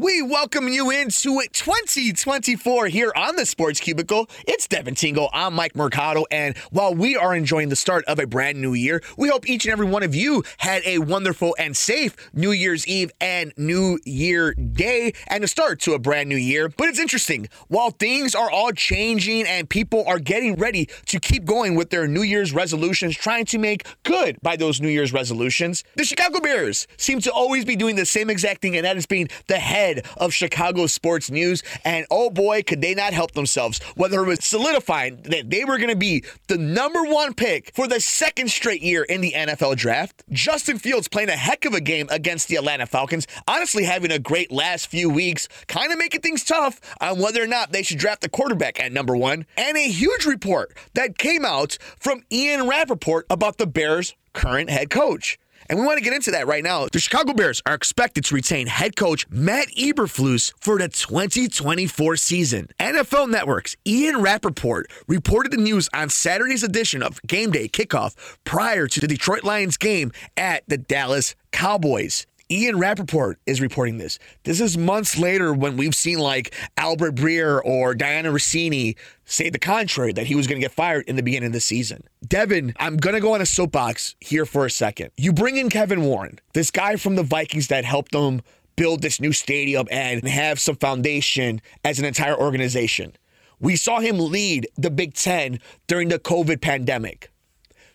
We welcome you into 2024 here on the Sports Cubicle. It's Devin Tingle. I'm Mike Mercado. And while we are enjoying the start of a brand new year, we hope each and every one of you had a wonderful and safe New Year's Eve and New Year Day and a start to a brand new year. But it's interesting. While things are all changing and people are getting ready to keep going with their New Year's resolutions, trying to make good by those New Year's resolutions, the Chicago Bears seem to always be doing the same exact thing, and that is being the head of Chicago sports news. And oh boy, could they not help themselves, whether it was solidifying that they were going to be the number one pick for the second straight year in the NFL draft. Justin Fields playing a heck of a game against the Atlanta Falcons, honestly having a great last few weeks, kind of making things tough on whether or not they should draft the quarterback at number one. And a huge report that came out from Ian Rapoport about the Bears' current head coach. And we want to get into that right now. The Chicago Bears are expected to retain head coach Matt Eberflus for the 2024 season. NFL Network's Ian Rapoport reported the news on Saturday's edition of Game Day Kickoff prior to the Detroit Lions game at the Dallas Cowboys. Ian Rapoport is reporting this. This is months later when we've seen like Albert Breer or Dianna Russini say the contrary, that he was going to get fired in the beginning of the season. Devin, I'm going to go on a soapbox here for a second. You bring in Kevin Warren, this guy from the Vikings that helped them build this new stadium and have some foundation as an entire organization. We saw him lead the Big Ten during the COVID pandemic.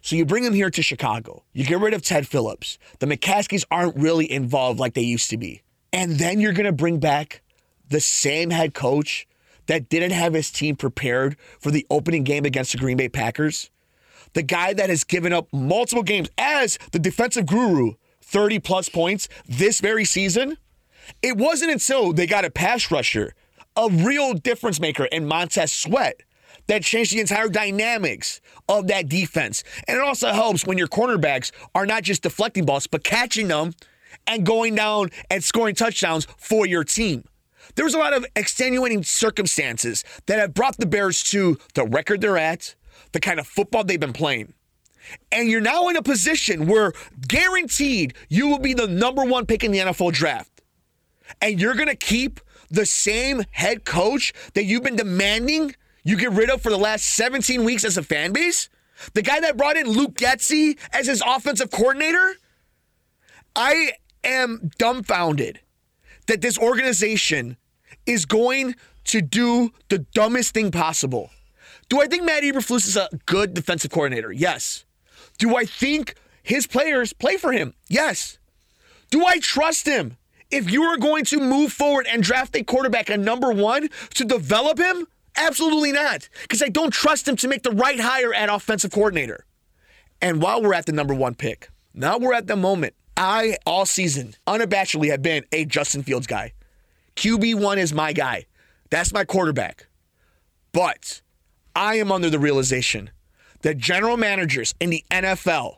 So you bring him here to Chicago. You get rid of Ted Phillips. The McCaskeys aren't really involved like they used to be. And then you're going to bring back the same head coach that didn't have his team prepared for the opening game against the Green Bay Packers. The guy that has given up multiple games as the defensive guru, 30 plus points this very season. It wasn't until they got a pass rusher, a real difference maker in Montez Sweat that changed the entire dynamics of that defense. And it also helps when your cornerbacks are not just deflecting balls, but catching them and going down and scoring touchdowns for your team. There's a lot of extenuating circumstances that have brought the Bears to the record they're at, the kind of football they've been playing. And you're now in a position where guaranteed you will be the number one pick in the NFL draft. And you're going to keep the same head coach that you've been demanding you get rid of for the last 17 weeks as a fan base? The guy that brought in Luke Getsy as his offensive coordinator? I am dumbfounded that this organization is going to do the dumbest thing possible. Do I think Matt Eberflus is a good defensive coordinator? Yes. Do I think his players play for him? Yes. Do I trust him? If you are going to move forward and draft a quarterback at number one to develop him, Absolutely not. Because I don't trust him to make the right hire at offensive coordinator. And while we're at the number one pick, now we're at the moment. I, all season, unabashedly have been a Justin Fields guy. QB1 is my guy. That's my quarterback. But I am under the realization that general managers in the NFL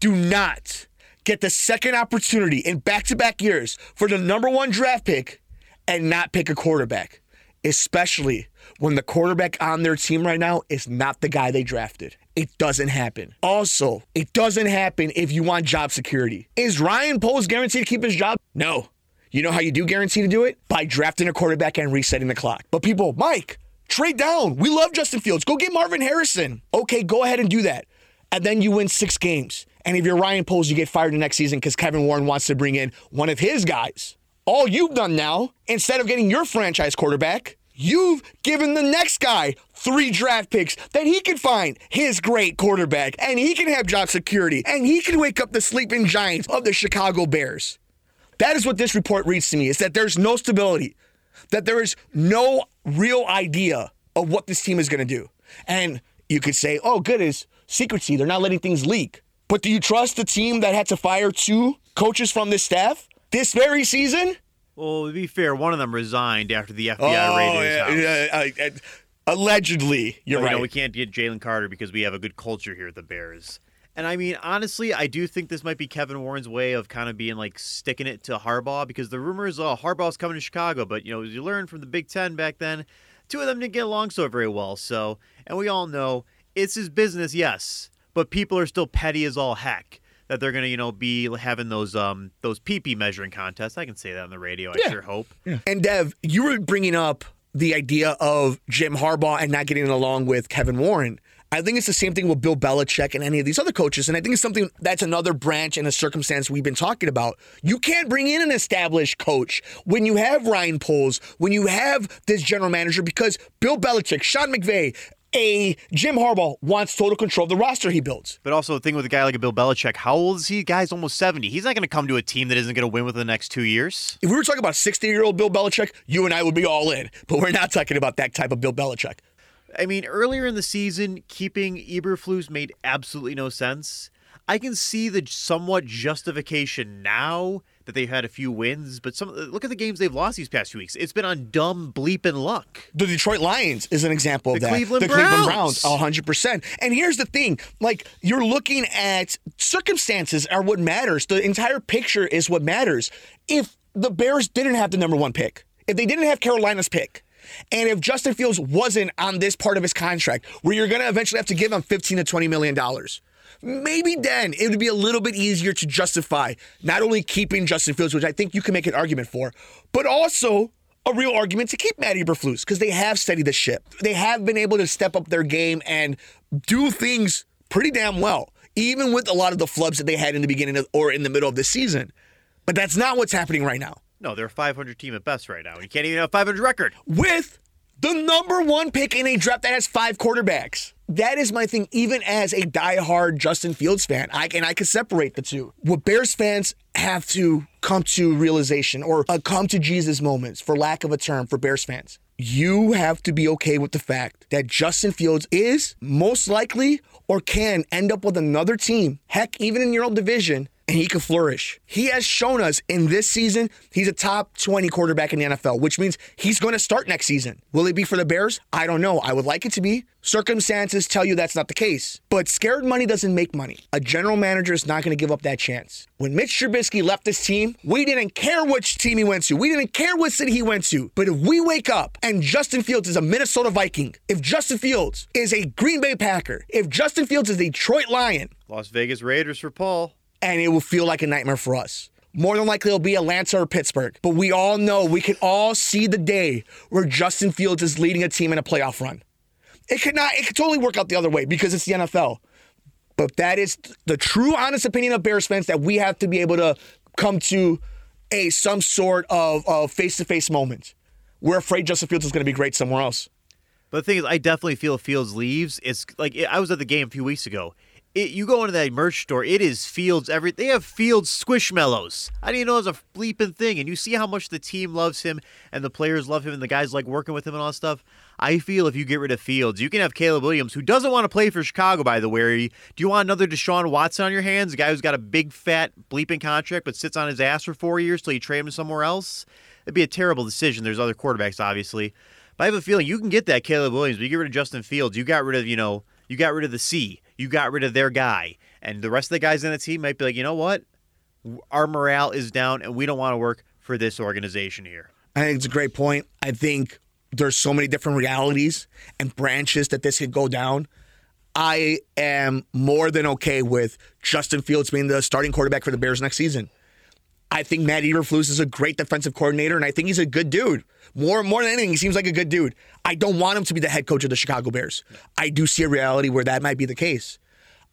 do not get the second opportunity in back to back years for the number one draft pick and not pick a quarterback, especially when the quarterback on their team right now is not the guy they drafted. It doesn't happen. Also, it doesn't happen if you want job security. Is Ryan Poles guaranteed to keep his job? No. You know how you do guarantee to do it? By drafting a quarterback and resetting the clock. But people, Mike, trade down. We love Justin Fields. Go get Marvin Harrison. Okay, go ahead and do that. And then you win six games. And if you're Ryan Poles, you get fired the next season because Kevin Warren wants to bring in one of his guys. All you've done now, instead of getting your franchise quarterback, You've given the next guy three draft picks that he can find his great quarterback and he can have job security and he can wake up the sleeping giants of the Chicago Bears. That is what this report reads to me is that there's no stability, that there is no real idea of what this team is going to do. And you could say, oh, good, is secrecy. They're not letting things leak. But do you trust the team that had to fire two coaches from this staff this very season? Well, to be fair, one of them resigned after the FBI oh, raided his yeah, house. Yeah, allegedly, you're right. Know, we can't get Jalen Carter because we have a good culture here at the Bears. And I mean, honestly, I do think this might be Kevin Warren's way of kind of being like sticking it to Harbaugh because the rumors, oh, Harbaugh's coming to Chicago. But, you know, as you learned from the Big Ten back then, two of them didn't get along so very well. So, and we all know it's his business, yes, but people are still petty as all heck that they're gonna, you know, be having those um those PP measuring contests. I can say that on the radio. I Yeah. sure hope. Yeah. And Dev, you were bringing up the idea of Jim Harbaugh and not getting along with Kevin Warren. I think it's the same thing with Bill Belichick and any of these other coaches. And I think it's something that's another branch and a circumstance we've been talking about. You can't bring in an established coach when you have Ryan Poles, when you have this general manager, because Bill Belichick, Sean McVay, a Jim Harbaugh wants total control of the roster he builds. But also the thing with a guy like a Bill Belichick, how old is he? Guy's almost seventy. He's not gonna come to a team that isn't gonna win within the next two years. If we were talking about 60 year old Bill Belichick, you and I would be all in. But we're not talking about that type of Bill Belichick. I mean, earlier in the season, keeping Eberflus made absolutely no sense. I can see the somewhat justification now that they've had a few wins, but some look at the games they've lost these past few weeks. It's been on dumb bleeping luck. The Detroit Lions is an example of The that. Cleveland the Cleveland Browns. Browns, hundred percent. And here's the thing: like you're looking at circumstances are what matters. The entire picture is what matters. If the Bears didn't have the number one pick, if they didn't have Carolina's pick, and if Justin Fields wasn't on this part of his contract, where you're going to eventually have to give him 15 to 20 million dollars. Maybe then it would be a little bit easier to justify not only keeping Justin Fields, which I think you can make an argument for, but also a real argument to keep Matt Eberflus because they have steadied the ship. They have been able to step up their game and do things pretty damn well, even with a lot of the flubs that they had in the beginning of, or in the middle of the season. But that's not what's happening right now. No, they're a 500 team at best right now. You can't even have a 500 record. With the number one pick in a draft that has five quarterbacks. That is my thing, even as a diehard Justin Fields fan. I and I can separate the two. What Bears fans have to come to realization or uh, come to Jesus moments, for lack of a term, for Bears fans. You have to be okay with the fact that Justin Fields is most likely or can end up with another team, heck, even in your own division, and he can flourish. He has shown us in this season he's a top 20 quarterback in the NFL, which means he's going to start next season. Will it be for the Bears? I don't know. I would like it to be. Circumstances tell you that's not the case. But scared money doesn't make money. A general manager is not going to give up that chance. When Mitch Trubisky left this team, we didn't care which team he went to. We didn't care what city he went to. But if we wake up and Justin Fields is a Minnesota Viking, if Justin Fields is a Green Bay Packer, if Justin Fields is a Detroit Lion, Las Vegas Raiders for Paul. And it will feel like a nightmare for us. More than likely, it'll be Atlanta or Pittsburgh. But we all know, we can all see the day where Justin Fields is leading a team in a playoff run. It could not, it could totally work out the other way because it's the NFL. But that is the true, honest opinion of Bears fans that we have to be able to come to a some sort of of face-to-face moment. We're afraid Justin Fields is going to be great somewhere else. But the thing is, I definitely feel Fields leaves, it's like I was at the game a few weeks ago. It, you go into that merch store, it is Fields. Every they have Fields squishmallows. I didn't know it was a bleeping thing, and you see how much the team loves him and the players love him and the guys like working with him and all that stuff. I feel if you get rid of Fields, you can have Caleb Williams, who doesn't want to play for Chicago, by the way. Do you want another Deshaun Watson on your hands, a guy who's got a big fat bleeping contract but sits on his ass for four years till you trade him somewhere else? It'd be a terrible decision. There's other quarterbacks, obviously. But I have a feeling you can get that Caleb Williams, but you get rid of Justin Fields. You got rid of, you know, you got rid of the C. You got rid of their guy. And the rest of the guys in the team might be like, you know what? Our morale is down and we don't want to work for this organization here. I think it's a great point. I think there's so many different realities and branches that this could go down. I am more than okay with Justin Fields being the starting quarterback for the Bears next season. I think Matt Eberflus is a great defensive coordinator, and I think he's a good dude. More, more than anything, he seems like a good dude. I don't want him to be the head coach of the Chicago Bears. I do see a reality where that might be the case.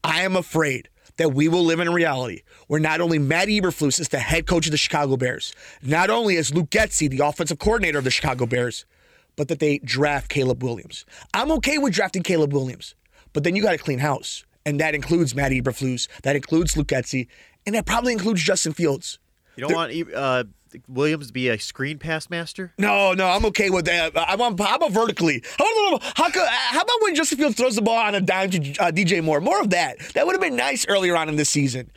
I am afraid that we will live in a reality where not only Matt Eberflus is the head coach of the Chicago Bears, not only is Luke Getsy the offensive coordinator of the Chicago Bears, but that they draft Caleb Williams. I'm okay with drafting Caleb Williams, but then you got to clean house, and that includes Matt Eberflus, that includes Luke Getsy, and that probably includes Justin Fields. You don't want uh, Williams to be a screen pass master? No, no, I'm okay with that. I want how about vertically? How about, how, how about when Justin Fields throws the ball on a dime to uh, DJ Moore? More of that. That would have been nice earlier on in this season.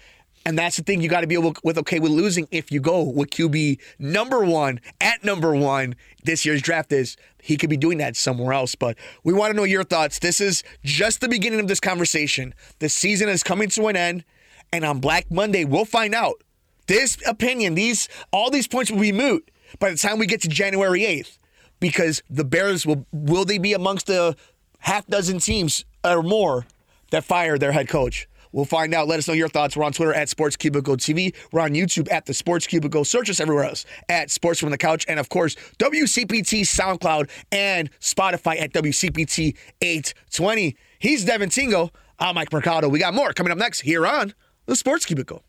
And that's the thing you got to be able with okay with losing if you go with QB number one at number one this year's draft is he could be doing that somewhere else. But we want to know your thoughts. This is just the beginning of this conversation. The season is coming to an end, and on Black Monday we'll find out. This opinion, these all these points will be moot by the time we get to January 8th because the Bears will will they be amongst the half dozen teams or more that fire their head coach? We'll find out. Let us know your thoughts. We're on Twitter at Sports Cubicle TV. We're on YouTube at the Sports Cubicle. Search us everywhere else at Sports from the Couch. And of course, WCPT SoundCloud and Spotify at WCPT 820. He's Devin Tingle. I'm Mike Mercado. We got more coming up next here on the Sports Cubicle.